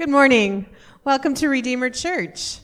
Good morning. Welcome to Redeemer Church.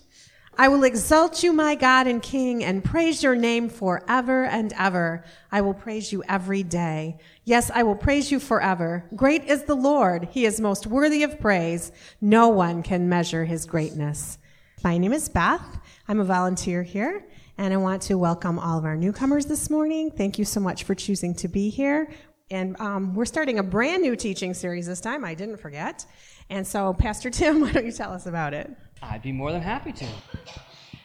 I will exalt you, my God and King, and praise your name forever and ever. I will praise you every day. Yes, I will praise you forever. Great is the Lord. He is most worthy of praise. No one can measure his greatness. My name is Beth. I'm a volunteer here, and I want to welcome all of our newcomers this morning. Thank you so much for choosing to be here. And um, we're starting a brand new teaching series this time. I didn't forget. And so, Pastor Tim, why don't you tell us about it? I'd be more than happy to.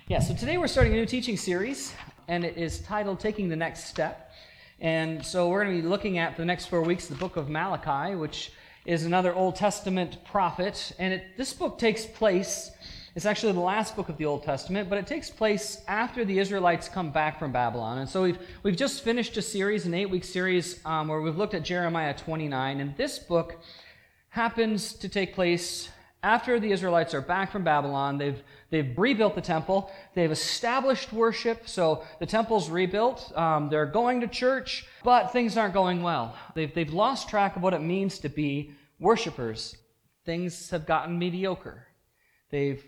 Yeah, so today we're starting a new teaching series, and it is titled Taking the Next Step. And so we're going to be looking at, for the next four weeks, the book of Malachi, which is another Old Testament prophet. And it, this book takes place, it's actually the last book of the Old Testament, but it takes place after the Israelites come back from Babylon. And so we've, we've just finished a series, an eight week series, um, where we've looked at Jeremiah 29. And this book happens to take place after the Israelites are back from Babylon. They've, they've rebuilt the temple, they've established worship, so the temple's rebuilt. Um, they're going to church, but things aren't going well. They've, they've lost track of what it means to be worshipers. Things have gotten mediocre. They've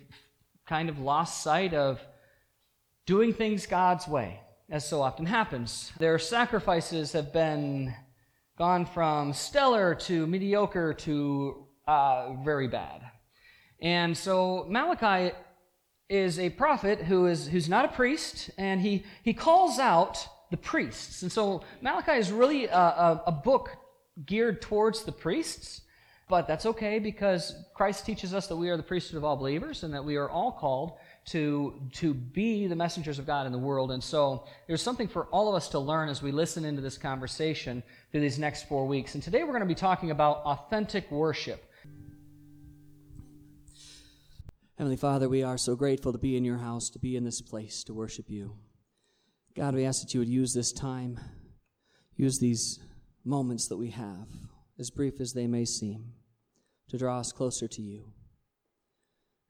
kind of lost sight of doing things God's way, as so often happens. Their sacrifices have been gone from stellar to mediocre to uh, very bad. And so Malachi is a prophet who is who's not a priest, and he he calls out the priests. And so Malachi is really a, a, a book geared towards the priests. But that's okay because Christ teaches us that we are the priesthood of all believers and that we are all called to, to be the messengers of God in the world. And so there's something for all of us to learn as we listen into this conversation through these next four weeks. And today we're going to be talking about authentic worship. Heavenly Father, we are so grateful to be in your house, to be in this place, to worship you. God, we ask that you would use this time, use these moments that we have, as brief as they may seem, to draw us closer to you.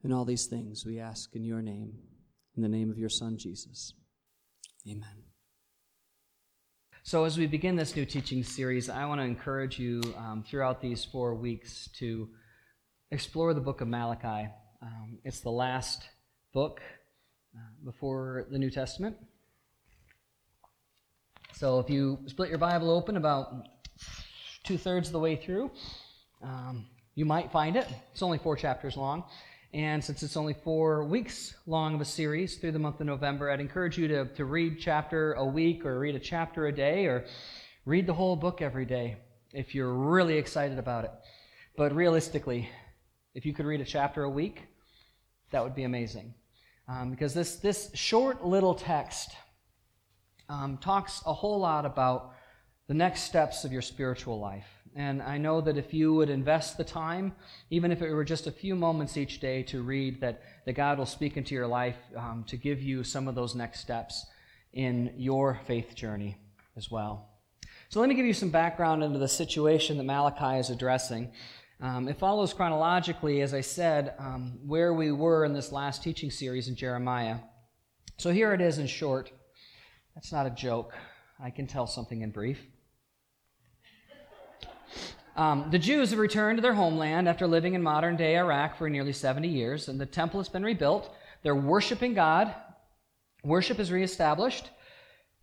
And all these things we ask in your name, in the name of your Son, Jesus. Amen. So, as we begin this new teaching series, I want to encourage you um, throughout these four weeks to explore the book of Malachi. Um, it's the last book uh, before the New Testament. So, if you split your Bible open about two thirds of the way through, um, you might find it. It's only four chapters long. And since it's only four weeks long of a series through the month of November, I'd encourage you to, to read chapter a week or read a chapter a day or read the whole book every day if you're really excited about it. But realistically, if you could read a chapter a week, that would be amazing. Um, because this, this short little text um, talks a whole lot about the next steps of your spiritual life. And I know that if you would invest the time, even if it were just a few moments each day to read, that, that God will speak into your life um, to give you some of those next steps in your faith journey as well. So let me give you some background into the situation that Malachi is addressing. Um, it follows chronologically, as I said, um, where we were in this last teaching series in Jeremiah. So here it is in short. That's not a joke. I can tell something in brief. Um, the Jews have returned to their homeland after living in modern day Iraq for nearly 70 years, and the temple has been rebuilt. They're worshiping God. Worship is reestablished,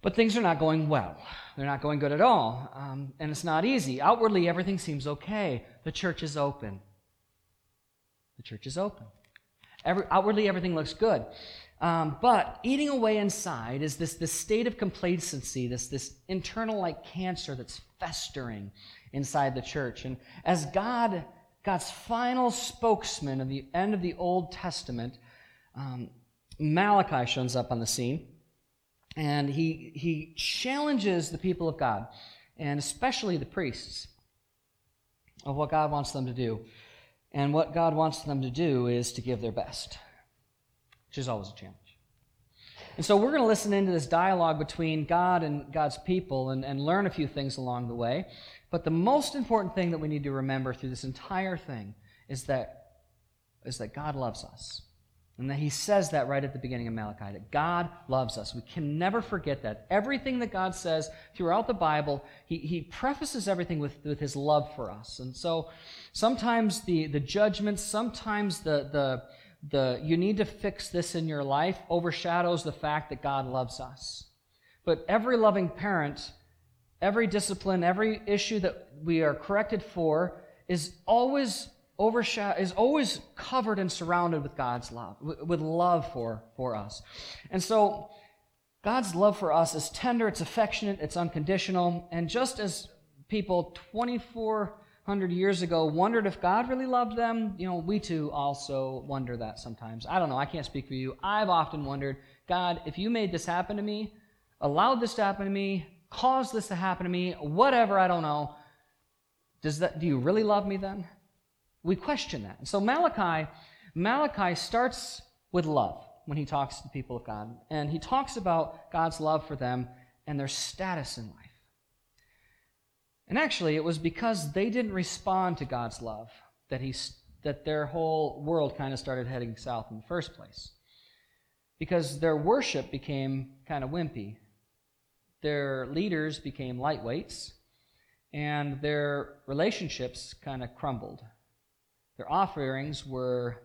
but things are not going well. They're not going good at all, um, and it's not easy. Outwardly, everything seems okay. The church is open. The church is open. Every, outwardly, everything looks good. Um, but eating away inside is this, this state of complacency, this, this internal like cancer that's festering inside the church. And as God, God's final spokesman of the end of the Old Testament, um, Malachi shows up on the scene. And he, he challenges the people of God, and especially the priests, of what God wants them to do. And what God wants them to do is to give their best, which is always a challenge. And so we're going to listen into this dialogue between God and God's people and, and learn a few things along the way. But the most important thing that we need to remember through this entire thing is that, is that God loves us. And that he says that right at the beginning of Malachi, that God loves us. We can never forget that. Everything that God says throughout the Bible, he, he prefaces everything with, with his love for us. And so sometimes the, the judgments, sometimes the, the, the you need to fix this in your life overshadows the fact that God loves us. But every loving parent, every discipline, every issue that we are corrected for is always overshadowed, is always covered and surrounded with God's love, with love for, for us. And so God's love for us is tender, it's affectionate, it's unconditional. And just as people 2,400 years ago wondered if God really loved them, you know, we too also wonder that sometimes. I don't know, I can't speak for you. I've often wondered, God, if you made this happen to me, allowed this to happen to me, caused this to happen to me, whatever, I don't know, does that, do you really love me then? We question that. And so Malachi, Malachi starts with love when he talks to the people of God. And he talks about God's love for them and their status in life. And actually, it was because they didn't respond to God's love that, he, that their whole world kind of started heading south in the first place. Because their worship became kind of wimpy. Their leaders became lightweights, and their relationships kind of crumbled. Their offerings were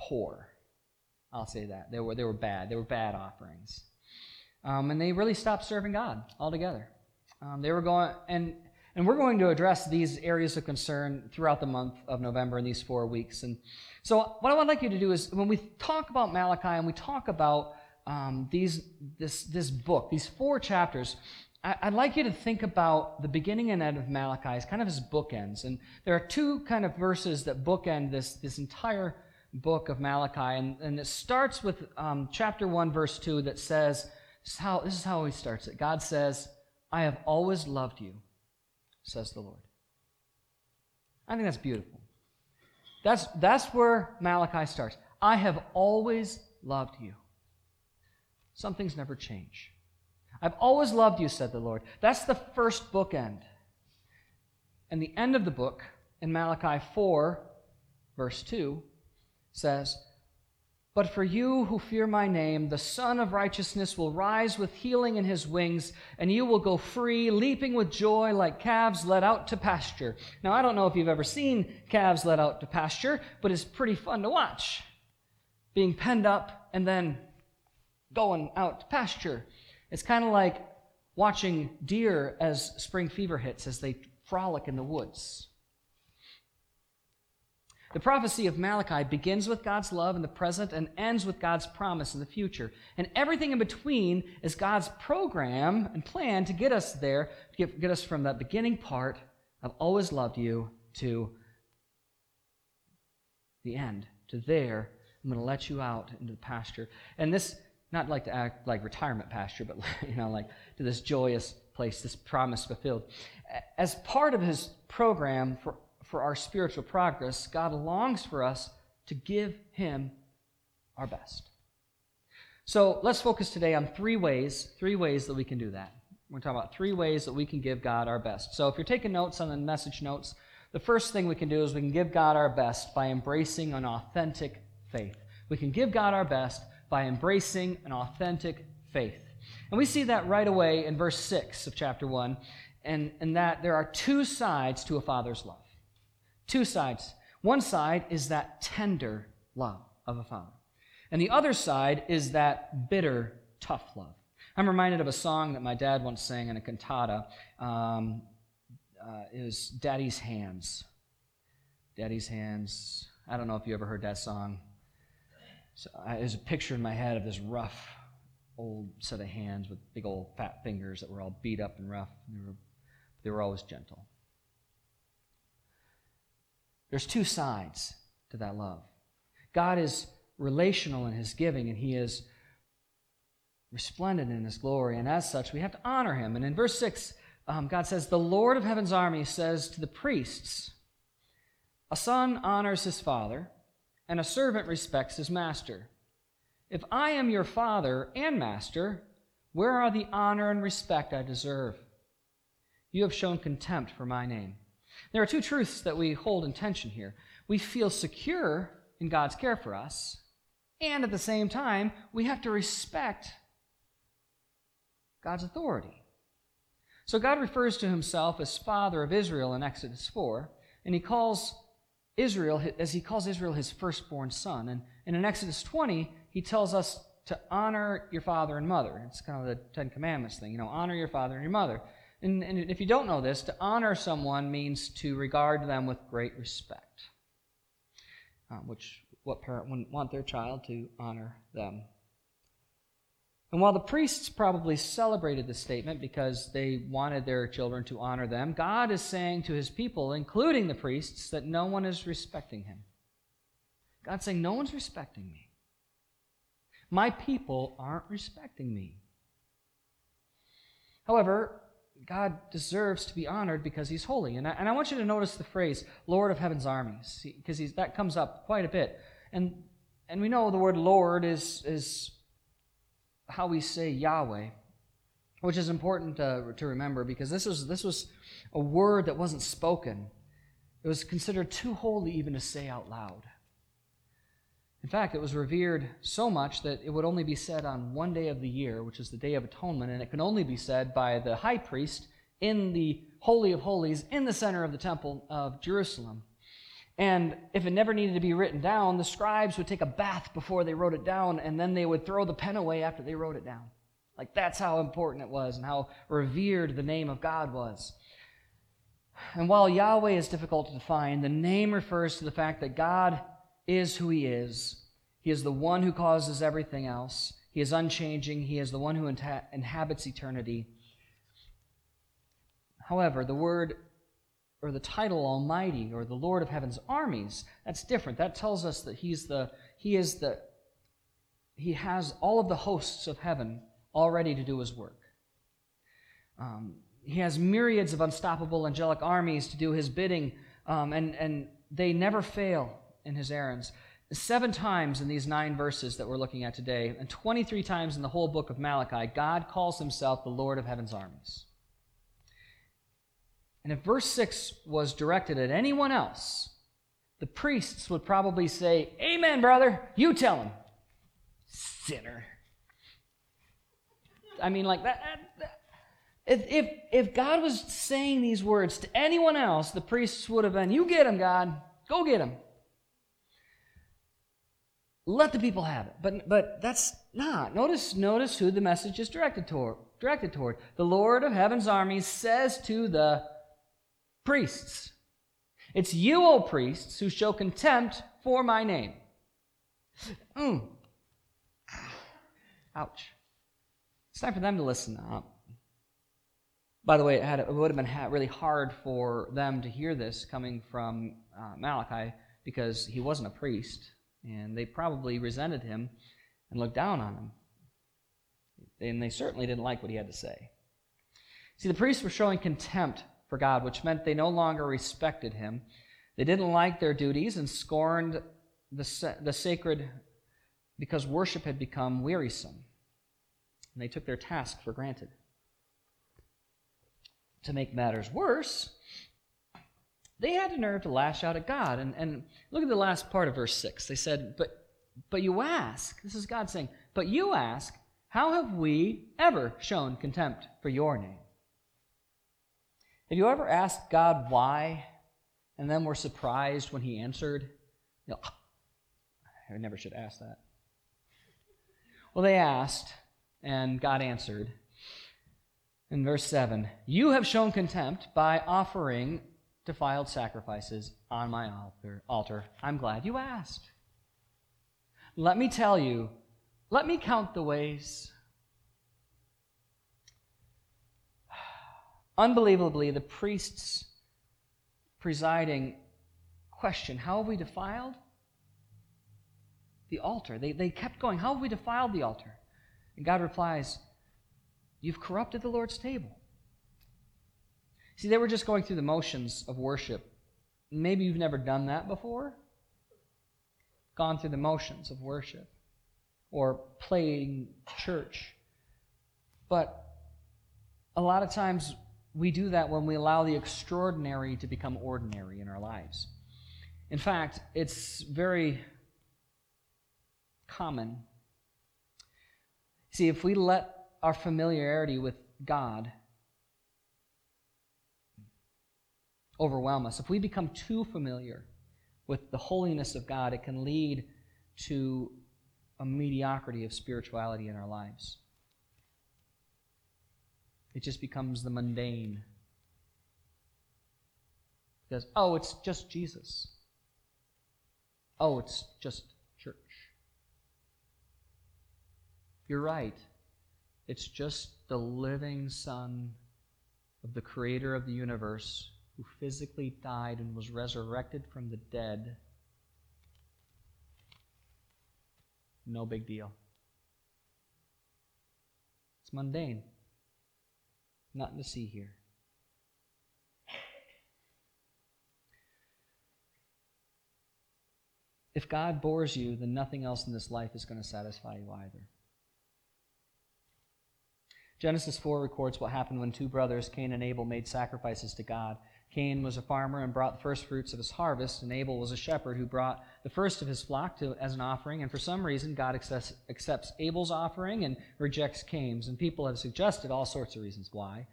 poor. I'll say that. They were, they were bad. They were bad offerings. Um, and they really stopped serving God altogether. Um, they were going, and, and we're going to address these areas of concern throughout the month of November in these four weeks. And so, what I would like you to do is when we talk about Malachi and we talk about um, these, this, this book, these four chapters, I'd like you to think about the beginning and end of Malachi as kind of as bookends. And there are two kind of verses that bookend this, this entire book of Malachi. And, and it starts with um, chapter 1, verse 2, that says, this is, how, this is how he starts it. God says, I have always loved you, says the Lord. I think that's beautiful. That's, that's where Malachi starts. I have always loved you. Some things never change. I've always loved you, said the Lord. That's the first bookend. And the end of the book, in Malachi 4, verse 2, says, But for you who fear my name, the Sun of Righteousness will rise with healing in his wings, and you will go free, leaping with joy like calves led out to pasture. Now, I don't know if you've ever seen calves led out to pasture, but it's pretty fun to watch. Being penned up and then going out to pasture. It's kind of like watching deer as spring fever hits as they frolic in the woods. The prophecy of Malachi begins with God's love in the present and ends with God's promise in the future. And everything in between is God's program and plan to get us there, to get, get us from that beginning part of always loved you to the end, to there. I'm going to let you out into the pasture. And this not like to act like retirement pasture, but you know, like to this joyous place, this promise fulfilled. As part of his program for, for our spiritual progress, God longs for us to give him our best. So let's focus today on three ways, three ways that we can do that. We're talking about three ways that we can give God our best. So if you're taking notes on the message notes, the first thing we can do is we can give God our best by embracing an authentic faith. We can give God our best by embracing an authentic faith. And we see that right away in verse 6 of chapter 1, and, and that there are two sides to a father's love. Two sides. One side is that tender love of a father, and the other side is that bitter, tough love. I'm reminded of a song that my dad once sang in a cantata. Um, uh, is Daddy's Hands. Daddy's Hands. I don't know if you ever heard that song. So I, there's a picture in my head of this rough old set of hands with big old fat fingers that were all beat up and rough. They were, they were always gentle. There's two sides to that love. God is relational in his giving, and he is resplendent in his glory, and as such, we have to honor him. And in verse 6, um, God says, The Lord of heaven's army says to the priests, A son honors his father and a servant respects his master. If I am your father and master, where are the honor and respect I deserve? You have shown contempt for my name. There are two truths that we hold in tension here. We feel secure in God's care for us. And at the same time, we have to respect God's authority. So God refers to himself as father of Israel in Exodus 4, and he calls Israel, as he calls Israel his firstborn son. And, in Exodus 20, he tells us to honor your father and mother. It's kind of the Ten Commandments thing, you know, honor your father and your mother. And, and if you don't know this, to honor someone means to regard them with great respect, um, which what parent wouldn't want their child to honor them. And while the priests probably celebrated this statement because they wanted their children to honor them, God is saying to his people, including the priests, that no one is respecting him. God's saying, No one's respecting me. My people aren't respecting me. However, God deserves to be honored because he's holy. And I, and I want you to notice the phrase, Lord of heaven's armies, because that comes up quite a bit. And, and we know the word Lord is, is how we say Yahweh, which is important to, to remember because this was, this was a word that wasn't spoken. It was considered too holy even to say out loud. In fact, it was revered so much that it would only be said on one day of the year, which is the Day of Atonement, and it could only be said by the high priest in the Holy of Holies in the center of the Temple of Jerusalem. And if it never needed to be written down, the scribes would take a bath before they wrote it down, and then they would throw the pen away after they wrote it down. Like that's how important it was and how revered the name of God was. And while Yahweh is difficult to define, the name refers to the fact that God is who he is. He is the one who causes everything else. He is unchanging. He is the one who inhabits eternity. However, the word or the title Almighty or the Lord of Heaven's armies, that's different. That tells us that he's the he is the he has all of the hosts of heaven all ready to do his work. Um, he has myriads of unstoppable angelic armies to do his bidding, um, and, and they never fail in his errands. Seven times in these nine verses that we're looking at today, and 23 times in the whole book of Malachi, God calls himself the Lord of heaven's armies. And if verse 6 was directed at anyone else, the priests would probably say, Amen, brother, you tell him. Sinner. I mean, like that. that if, if, if God was saying these words to anyone else, the priests would have been, You get him, God. Go get him. Let the people have it. But, but that's not. Notice, notice who the message is directed toward, directed toward. The Lord of heaven's armies says to the priests, It's you, O priests, who show contempt for my name. Mm. Ouch. It's time for them to listen up. By the way, it, had, it would have been really hard for them to hear this coming from uh, Malachi because he wasn't a priest and they probably resented him and looked down on him. And they certainly didn't like what he had to say. See, the priests were showing contempt for God, which meant they no longer respected him. They didn't like their duties and scorned the, the sacred because worship had become wearisome. And they took their task for granted. To make matters worse, they had the nerve to lash out at God. And, and look at the last part of verse 6. They said, But but you ask, this is God saying, but you ask, how have we ever shown contempt for your name? Have you ever asked God why and then were surprised when he answered? You know, ah, I never should ask that. Well, they asked, and God answered. In verse 7, you have shown contempt by offering defiled sacrifices on my altar. I'm glad you asked. Let me tell you, let me count the ways. Unbelievably, the priests presiding question How have we defiled? The altar. They, they kept going, How have we defiled the altar? And God replies, You've corrupted the Lord's table. See, they were just going through the motions of worship. Maybe you've never done that before. Gone through the motions of worship or playing church. But a lot of times we do that when we allow the extraordinary to become ordinary in our lives. In fact, it's very common. See, if we let our familiarity with God overwhelm us, if we become too familiar with the holiness of God, it can lead to a mediocrity of spirituality in our lives. It just becomes the mundane. Because, oh, it's just Jesus. Oh, it's just church. You're right. It's just the living Son of the Creator of the universe who physically died and was resurrected from the dead. No big deal. It's mundane. Nothing to see here. If God bores you, then nothing else in this life is going to satisfy you either. Genesis 4 records what happened when two brothers, Cain and Abel, made sacrifices to God. Cain was a farmer and brought the first fruits of his harvest, and Abel was a shepherd who brought the first of his flock to, as an offering. And for some reason, God accepts, accepts Abel's offering and rejects Cain's. And people have suggested all sorts of reasons why.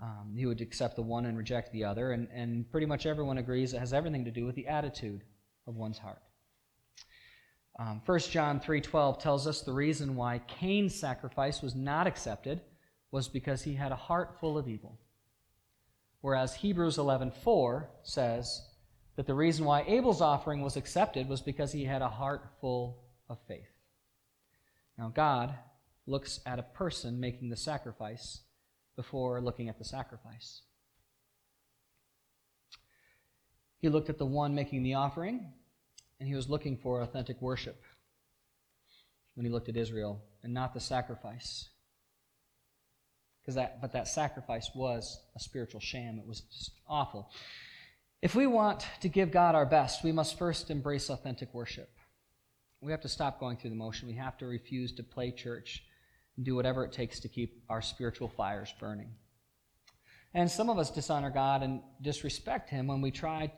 Um, he would accept the one and reject the other. And, and pretty much everyone agrees it has everything to do with the attitude of one's heart. Um, 1 John 3.12 tells us the reason why Cain's sacrifice was not accepted was because he had a heart full of evil. Whereas Hebrews 11:4 says that the reason why Abel's offering was accepted was because he had a heart full of faith. Now God looks at a person making the sacrifice before looking at the sacrifice. He looked at the one making the offering, and he was looking for authentic worship when he looked at Israel, and not the sacrifice because that but that sacrifice was a spiritual sham. It was just awful. If we want to give God our best, we must first embrace authentic worship. We have to stop going through the motion. We have to refuse to play church and do whatever it takes to keep our spiritual fires burning. And some of us dishonor God and disrespect Him when we try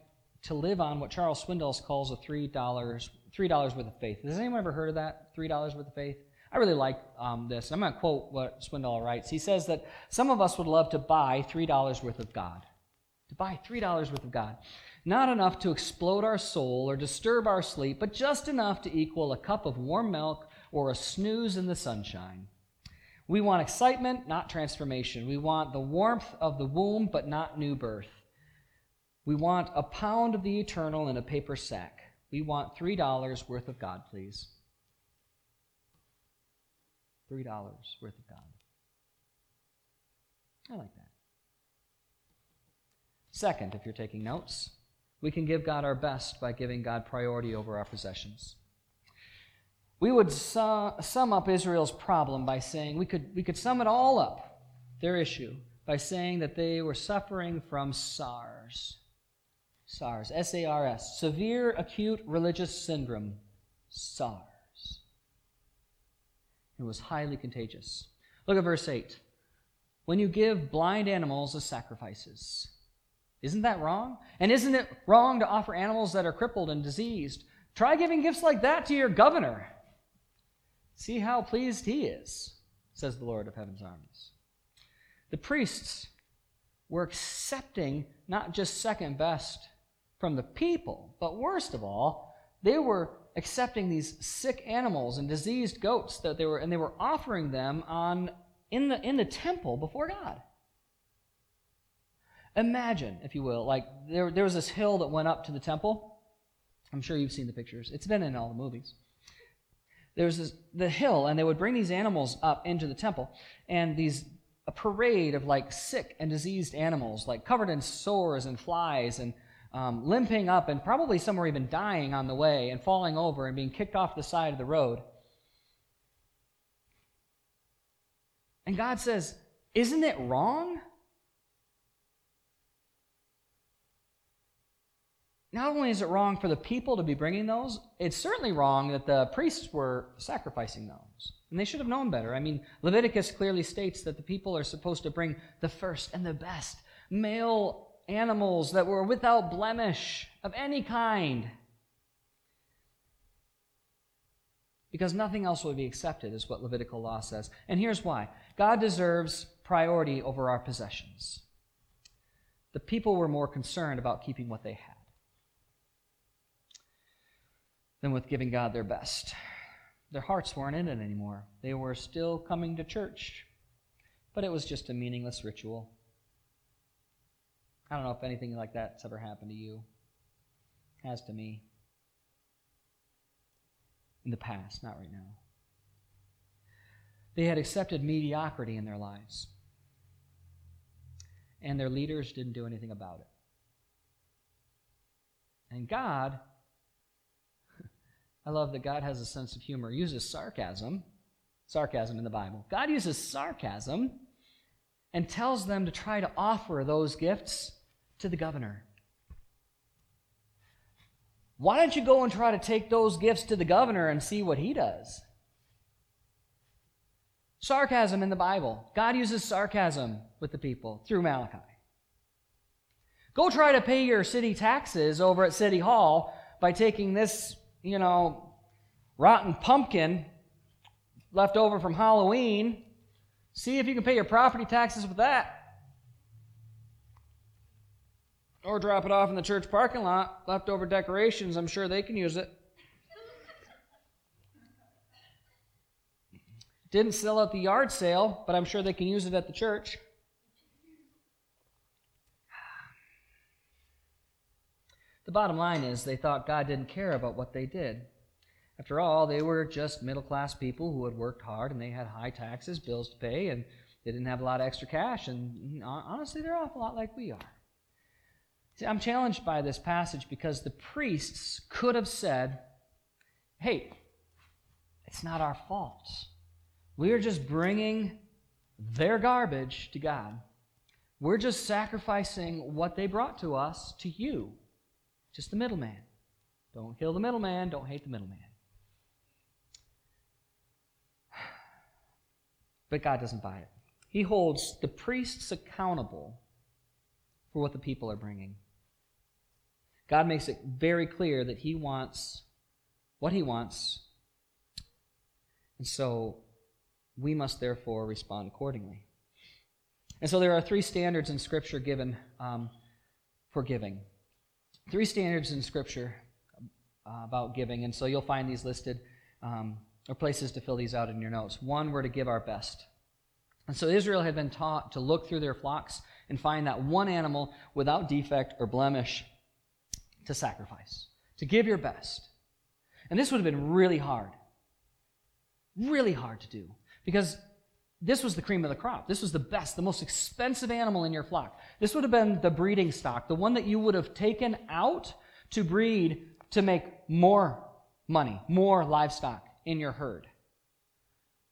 to live on what Charles Swindoll calls a $3, $3 worth of faith. Has anyone ever heard of that? $3 worth of faith? I really like um, this. I'm going to quote what Swindoll writes. He says that some of us would love to buy $3 worth of God. To buy $3 worth of God. Not enough to explode our soul or disturb our sleep, but just enough to equal a cup of warm milk or a snooze in the sunshine. We want excitement, not transformation. We want the warmth of the womb, but not new birth. We want a pound of the eternal in a paper sack. We want $3 worth of God, please. $3 worth of God. I like that. Second, if you're taking notes, we can give God our best by giving God priority over our possessions. We would su- sum up Israel's problem by saying, we could, we could sum it all up, their issue, by saying that they were suffering from SARS. SARS, S A R S, severe acute religious syndrome, SARS. It was highly contagious. Look at verse 8. When you give blind animals as sacrifices, isn't that wrong? And isn't it wrong to offer animals that are crippled and diseased? Try giving gifts like that to your governor. See how pleased he is, says the Lord of heaven's armies. The priests were accepting not just second best from the people, but worst of all, they were accepting these sick animals and diseased goats that they were and they were offering them on in the in the temple before God. Imagine, if you will, like there, there was this hill that went up to the temple. I'm sure you've seen the pictures. It's been in all the movies. There's this, the hill, and they would bring these animals up into the temple, and these a parade of like sick and diseased animals, like covered in sores and flies and um, limping up and probably somewhere even dying on the way and falling over and being kicked off the side of the road. And God says, Isn't it wrong? Not only is it wrong for the people to be bringing those, it's certainly wrong that the priests were sacrificing those. And they should have known better. I mean, Leviticus clearly states that the people are supposed to bring the first and the best male animals that were without blemish of any kind. because nothing else will be accepted, is what Levitical law says. And here's why God deserves priority over our possessions. The people were more concerned about keeping what they had than with giving God their best. Their hearts weren't in it anymore. They were still coming to church, but it was just a meaningless ritual. I don't know if anything like that's ever happened to you. It has to me. In the past, not right now. They had accepted mediocrity in their lives, and their leaders didn't do anything about it. And God I love that God has a sense of humor, uses sarcasm, sarcasm in the Bible. God uses sarcasm and tells them to try to offer those gifts to the governor. Why don't you go and try to take those gifts to the governor and see what he does? Sarcasm in the Bible. God uses sarcasm with the people through Malachi. Go try to pay your city taxes over at City Hall by taking this you know, rotten pumpkin left over from Halloween. See if you can pay your property taxes with that. Or drop it off in the church parking lot. Leftover decorations, I'm sure they can use it. Didn't sell at the yard sale, but I'm sure they can use it at the church. The bottom line is they thought God didn't care about what they did. After all, they were just middle class people who had worked hard and they had high taxes, bills to pay, and they didn't have a lot of extra cash. And honestly, they're awful lot like we are. See, I'm challenged by this passage because the priests could have said, hey, it's not our fault. We are just bringing their garbage to God. We're just sacrificing what they brought to us to you. Just the middleman. Don't kill the middleman, don't hate the middleman. But God doesn't buy it. He holds the priests accountable for what the people are bringing. God makes it very clear that He wants what He wants. And so we must therefore respond accordingly. And so there are three standards in Scripture given um, for giving. Three standards in Scripture uh, about giving, and so you'll find these listed, um, or places to fill these out in your notes. One, we're to give our best. And so Israel had been taught to look through their flocks and find that one animal without defect or blemish to sacrifice, to give your best. And this would have been really hard. Really hard to do. Because this was the cream of the crop. This was the best, the most expensive animal in your flock. This would have been the breeding stock, the one that you would have taken out to breed to make more money, more livestock in your herd.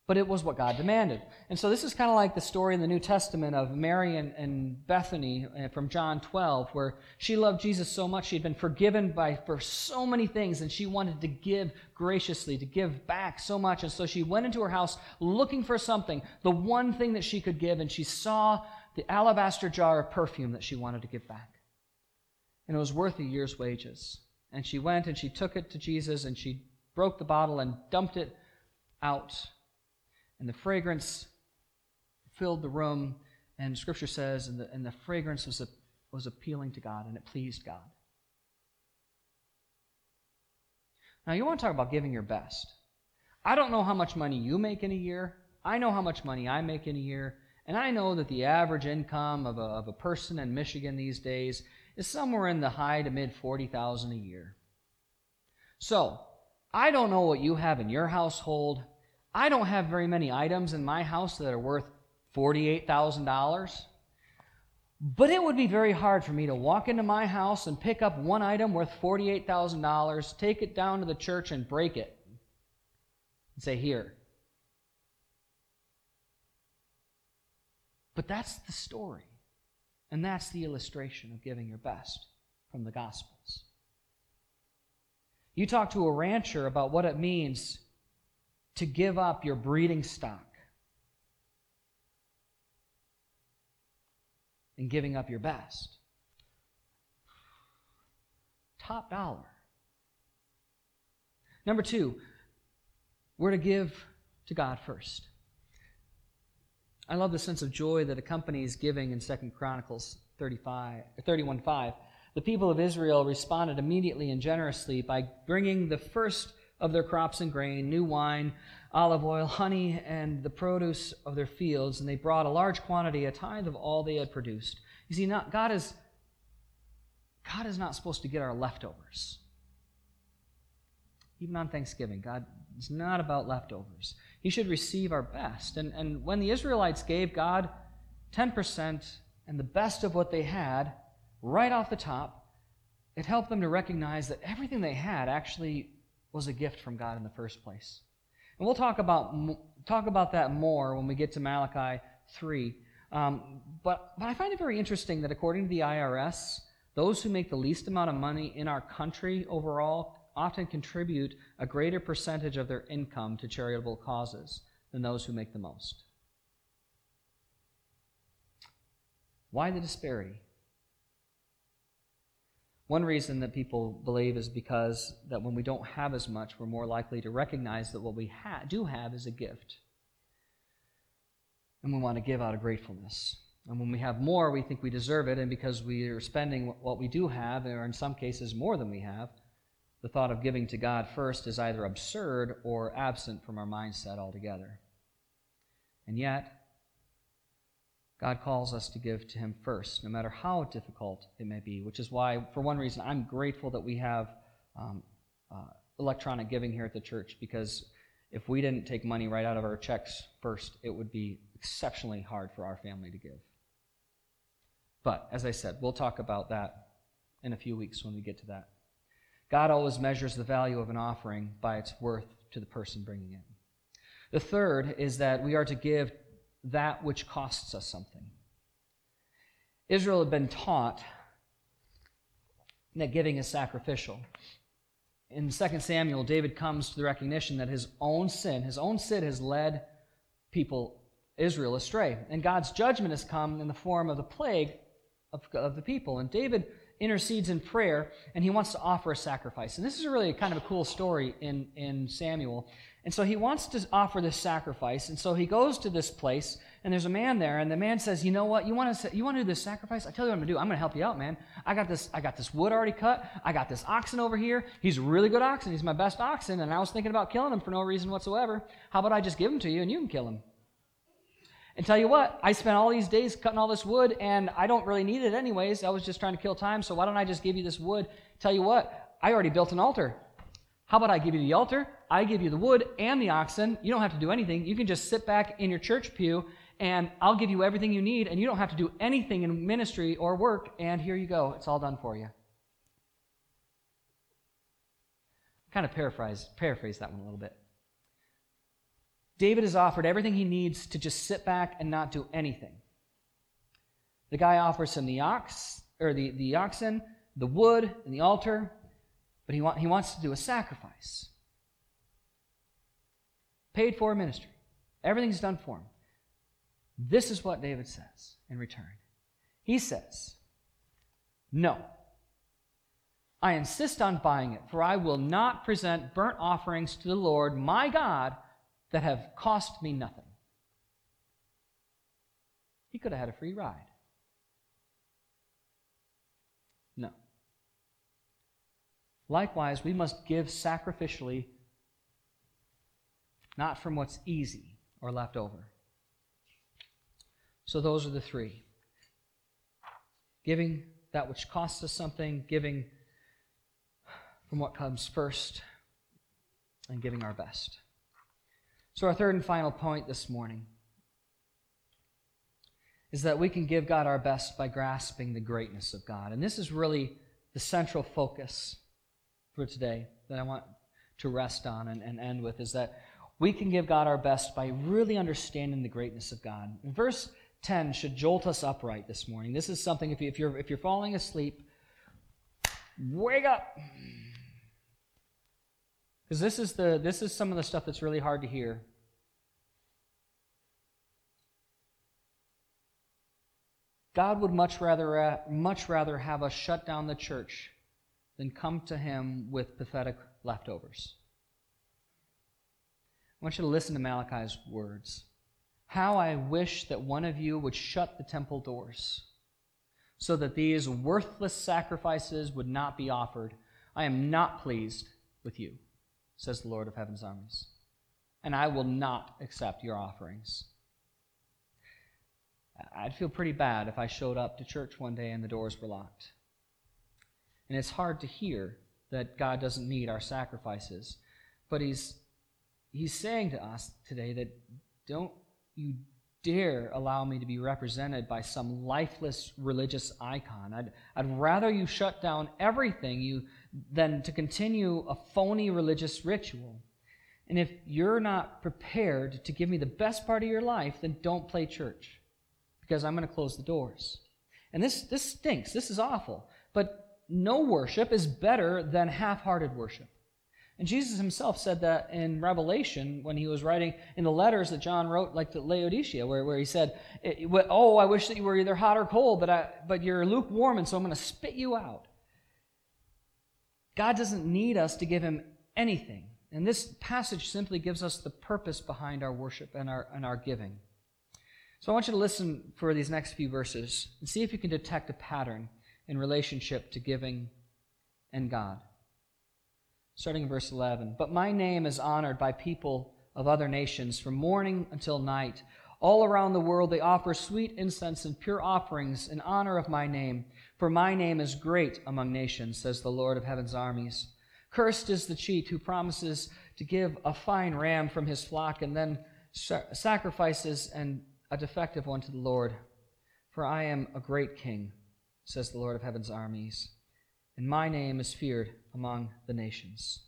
But it was what God demanded. And so this is kind of like the story in the New Testament of Mary and, and Bethany uh, from John 12, where she loved Jesus so much, she had been forgiven by for so many things, and she wanted to give graciously, to give back so much. And so she went into her house looking for something, the one thing that she could give, and she saw the alabaster jar of perfume that she wanted to give back. And it was worth a year's wages. And she went and she took it to Jesus and she broke the bottle and dumped it out and the fragrance filled the room. And Scripture says, and the, and the fragrance was, a, was appealing to God, and it pleased God. Now, you want to talk about giving your best. I don't know how much money you make in a year. I know how much money I make in a year. And I know that the average income of a, of a person in Michigan these days is somewhere in the high to mid 40,000 a year. So, I don't know what you have in your household. I don't have very many items in my house that are worth $48,000. But it would be very hard for me to walk into my house and pick up one item worth $48,000, take it down to the church and break it, and say, Here. But that's the story. And that's the illustration of giving your best from the Gospels. You talk to a rancher about what it means to give up your breeding stock and giving up your best. Top dollar. Number two, we're to give to God first. I love the sense of joy that accompanies giving in 2 Chronicles 35, 31 5. The people of Israel responded immediately and generously by bringing the first of their crops and grain, new wine, olive oil, honey, and the produce of their fields, and they brought a large quantity, a tithe of all they had produced. You see, not, God is God is not supposed to get our leftovers. Even on Thanksgiving, God is not about leftovers. He should receive our best. And, and when the Israelites gave God 10% and the best of what they had, right off the top, it helped them to recognize that everything they had actually was a gift from God in the first place. And we'll talk about, talk about that more when we get to Malachi 3. Um, but, but I find it very interesting that according to the IRS, those who make the least amount of money in our country overall often contribute a greater percentage of their income to charitable causes than those who make the most. Why the disparity? One reason that people believe is because that when we don't have as much, we're more likely to recognize that what we ha- do have is a gift. And we want to give out of gratefulness. And when we have more, we think we deserve it, and because we are spending what we do have, or in some cases more than we have, the thought of giving to God first is either absurd or absent from our mindset altogether. And yet, God calls us to give to Him first, no matter how difficult it may be, which is why, for one reason, I'm grateful that we have um, uh, electronic giving here at the church, because if we didn't take money right out of our checks first, it would be exceptionally hard for our family to give. But, as I said, we'll talk about that in a few weeks when we get to that. God always measures the value of an offering by its worth to the person bringing it. The third is that we are to give that which costs us something. Israel had been taught that giving is sacrificial. In 2 Samuel, David comes to the recognition that his own sin, his own sin has led people, Israel, astray. And God's judgment has come in the form of the plague of, of the people. And David intercedes in prayer and he wants to offer a sacrifice. And this is really kind of a cool story in, in Samuel. And so he wants to offer this sacrifice. And so he goes to this place, and there's a man there, and the man says, "You know what? You want to you want to do this sacrifice? I tell you what I'm gonna do. I'm gonna help you out, man. I got this I got this wood already cut. I got this oxen over here. He's a really good oxen. He's my best oxen, and I was thinking about killing him for no reason whatsoever. How about I just give him to you, and you can kill him?" And tell you what, I spent all these days cutting all this wood, and I don't really need it anyways. I was just trying to kill time, so why don't I just give you this wood? Tell you what, I already built an altar. How about I give you the altar? I give you the wood and the oxen. You don't have to do anything. You can just sit back in your church pew, and I'll give you everything you need, and you don't have to do anything in ministry or work, and here you go. It's all done for you. Kind of paraphrase, paraphrase that one a little bit. David is offered everything he needs to just sit back and not do anything. The guy offers him the ox, or the, the oxen, the wood, and the altar, but he, want, he wants to do a sacrifice. Paid for ministry. Everything's done for him. This is what David says in return. He says, No. I insist on buying it, for I will not present burnt offerings to the Lord my God that have cost me nothing. He could have had a free ride. No. Likewise, we must give sacrificially, not from what's easy or left over. So, those are the three giving that which costs us something, giving from what comes first, and giving our best. So, our third and final point this morning is that we can give God our best by grasping the greatness of God. And this is really the central focus for today that I want to rest on and, and end with is that we can give God our best by really understanding the greatness of God. Verse 10 should jolt us upright this morning. This is something, if, you, if, you're, if you're falling asleep, wake up. Because this is the this is some of the stuff that's really hard to hear. God would much rather uh, much rather have us shut down the church than come to him with pathetic leftovers. I want you to listen to Malachi's words. How I wish that one of you would shut the temple doors so that these worthless sacrifices would not be offered. I am not pleased with you, says the Lord of heaven's armies, and I will not accept your offerings. I'd feel pretty bad if I showed up to church one day and the doors were locked. And it's hard to hear that God doesn't need our sacrifices. But he's, he's saying to us today that don't you dare allow me to be represented by some lifeless religious icon. I'd, I'd rather you shut down everything you, than to continue a phony religious ritual. And if you're not prepared to give me the best part of your life, then don't play church because I'm going to close the doors. And this, this stinks. This is awful. But no worship is better than half hearted worship. And Jesus himself said that in Revelation when he was writing in the letters that John wrote, like to Laodicea, where, where he said, Oh, I wish that you were either hot or cold, but, I, but you're lukewarm, and so I'm going to spit you out. God doesn't need us to give him anything. And this passage simply gives us the purpose behind our worship and our, and our giving. So I want you to listen for these next few verses and see if you can detect a pattern in relationship to giving and God starting in verse 11. But my name is honored by people of other nations from morning until night. All around the world they offer sweet incense and pure offerings in honor of my name. For my name is great among nations, says the Lord of heaven's armies. Cursed is the cheat who promises to give a fine ram from his flock and then sacrifices and a defective one to the Lord. For I am a great king, says the Lord of heaven's armies and my name is feared among the nations.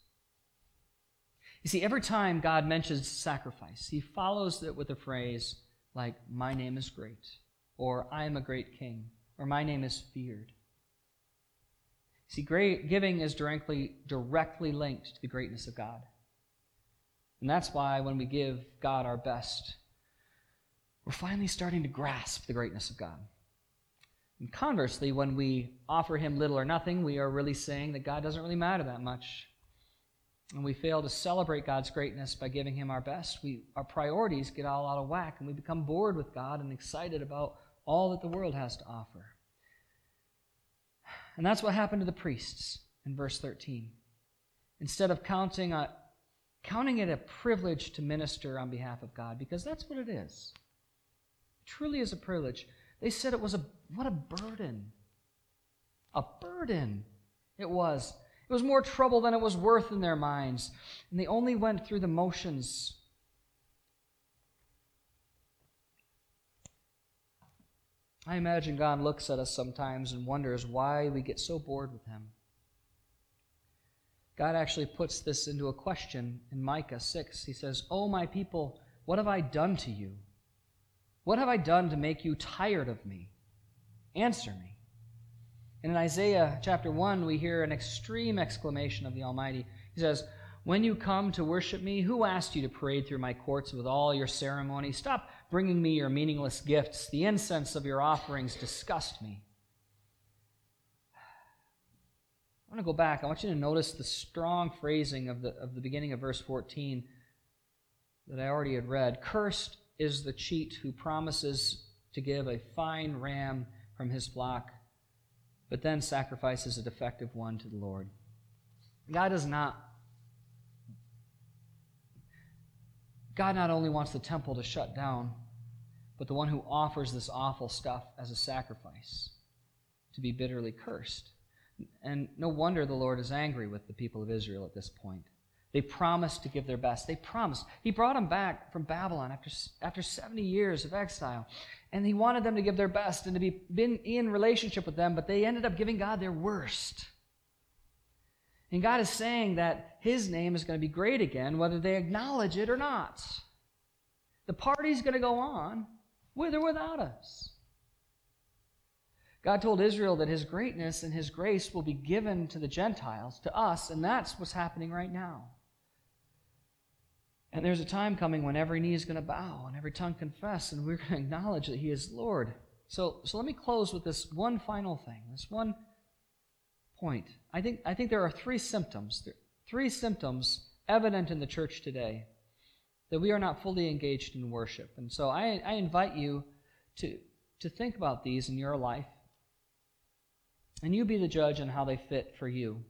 You see, every time God mentions sacrifice, he follows it with a phrase like, My name is great, or I am a great king, or my name is feared. See, great, giving is directly, directly linked to the greatness of God. And that's why when we give God our best, we're finally starting to grasp the greatness of God. And conversely, when we offer him little or nothing, we are really saying that God doesn't really matter that much. And we fail to celebrate God's greatness by giving him our best. We, our priorities get all out of whack, and we become bored with God and excited about all that the world has to offer. And that's what happened to the priests in verse 13. Instead of counting, a, counting it a privilege to minister on behalf of God, because that's what it is. It truly is a privilege. They said it was a what a burden. A burden it was. It was more trouble than it was worth in their minds. And they only went through the motions. I imagine God looks at us sometimes and wonders why we get so bored with Him. God actually puts this into a question in Micah 6. He says, Oh, my people, what have I done to you? What have I done to make you tired of me? Answer me. And in Isaiah chapter 1, we hear an extreme exclamation of the Almighty. He says, When you come to worship me, who asked you to parade through my courts with all your ceremony? Stop bringing me your meaningless gifts. The incense of your offerings disgust me. I want to go back. I want you to notice the strong phrasing of the, of the beginning of verse 14 that I already had read. Cursed is the cheat who promises to give a fine ram from his flock, but then sacrifices a defective one to the Lord. God does not God not only wants the temple to shut down, but the one who offers this awful stuff as a sacrifice to be bitterly cursed. And no wonder the Lord is angry with the people of Israel at this point. They promised to give their best. They promised. He brought them back from Babylon after, after 70 years of exile. And he wanted them to give their best and to be in relationship with them, but they ended up giving God their worst. And God is saying that his name is going to be great again, whether they acknowledge it or not. The party's going to go on with or without us. God told Israel that his greatness and his grace will be given to the Gentiles, to us, and that's what's happening right now. And there's a time coming when every knee is going to bow and every tongue confess, and we're going to acknowledge that He is Lord. So, so let me close with this one final thing, this one point. I think, I think there are three symptoms, three symptoms evident in the church today that we are not fully engaged in worship. And so I, I invite you to, to think about these in your life, and you be the judge on how they fit for you.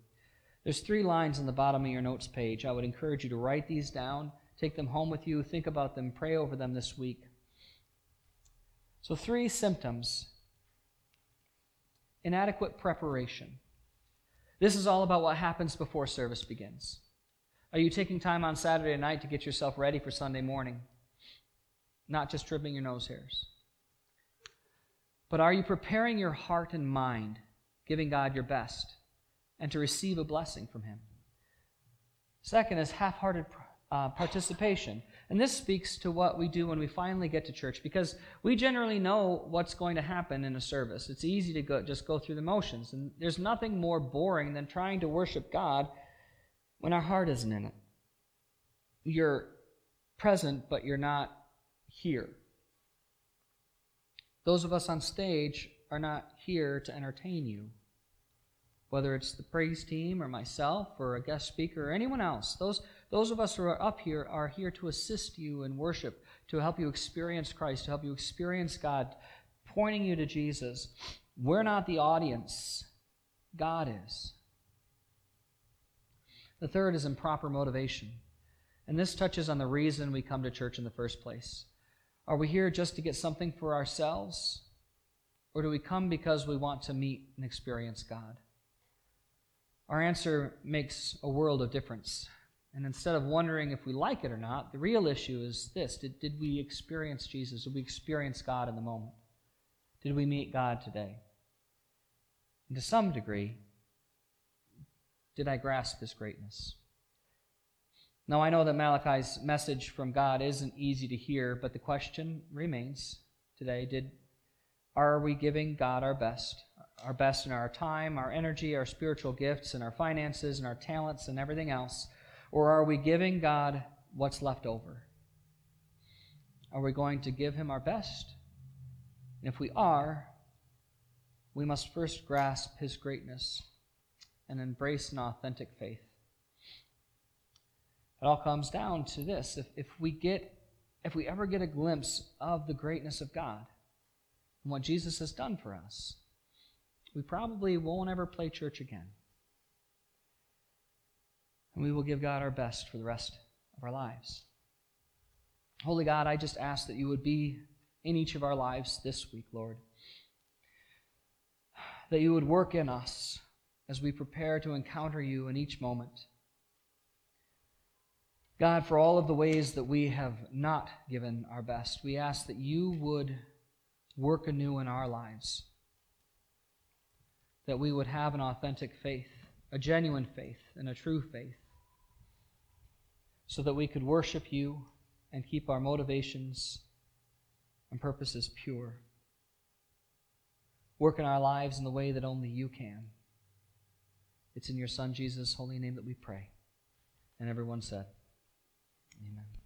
There's three lines on the bottom of your notes page. I would encourage you to write these down, take them home with you, think about them, pray over them this week. So, three symptoms inadequate preparation. This is all about what happens before service begins. Are you taking time on Saturday night to get yourself ready for Sunday morning? Not just trimming your nose hairs. But are you preparing your heart and mind, giving God your best, and to receive a blessing from Him? Second is half hearted uh, participation. And this speaks to what we do when we finally get to church because we generally know what's going to happen in a service. It's easy to go, just go through the motions. And there's nothing more boring than trying to worship God when our heart isn't in it. You're present, but you're not here. Those of us on stage are not here to entertain you whether it's the praise team or myself or a guest speaker or anyone else. Those, those of us who are up here are here to assist you in worship, to help you experience Christ, to help you experience God, pointing you to Jesus. We're not the audience, God is. The third is improper motivation. And this touches on the reason we come to church in the first place. Are we here just to get something for ourselves? Or do we come because we want to meet and experience God? our answer makes a world of difference. And instead of wondering if we like it or not, the real issue is this did, did we experience Jesus? Did we experience God in the moment? Did we meet God today? And to some degree, did I grasp his greatness? Now, I know that Malachi's message from God isn't easy to hear, but the question remains today did, are we giving God our best? our best in our time, our energy, our spiritual gifts, and our finances, and our talents, and everything else? Or are we giving God what's left over? Are we going to give Him our best? And if we are, we must first grasp His greatness and embrace an authentic faith. It all comes down to this. If, if we get if we ever get a glimpse of the greatness of God and what Jesus has done for us, we probably won't ever play church again. And we will give God our best for the rest of our lives. Holy God, I just ask that you would be in each of our lives this week, Lord. That you would work in us as we prepare to encounter you in each moment. God, for all of the ways that we have not given our best, we ask that you would work anew in our lives that we would have an authentic faith, a genuine faith, and a true faith, so that we could worship you and keep our motivations and purposes pure. Work in our lives in the way that only you can. It's in your Son Jesus' holy name that we pray. And everyone said, Amen.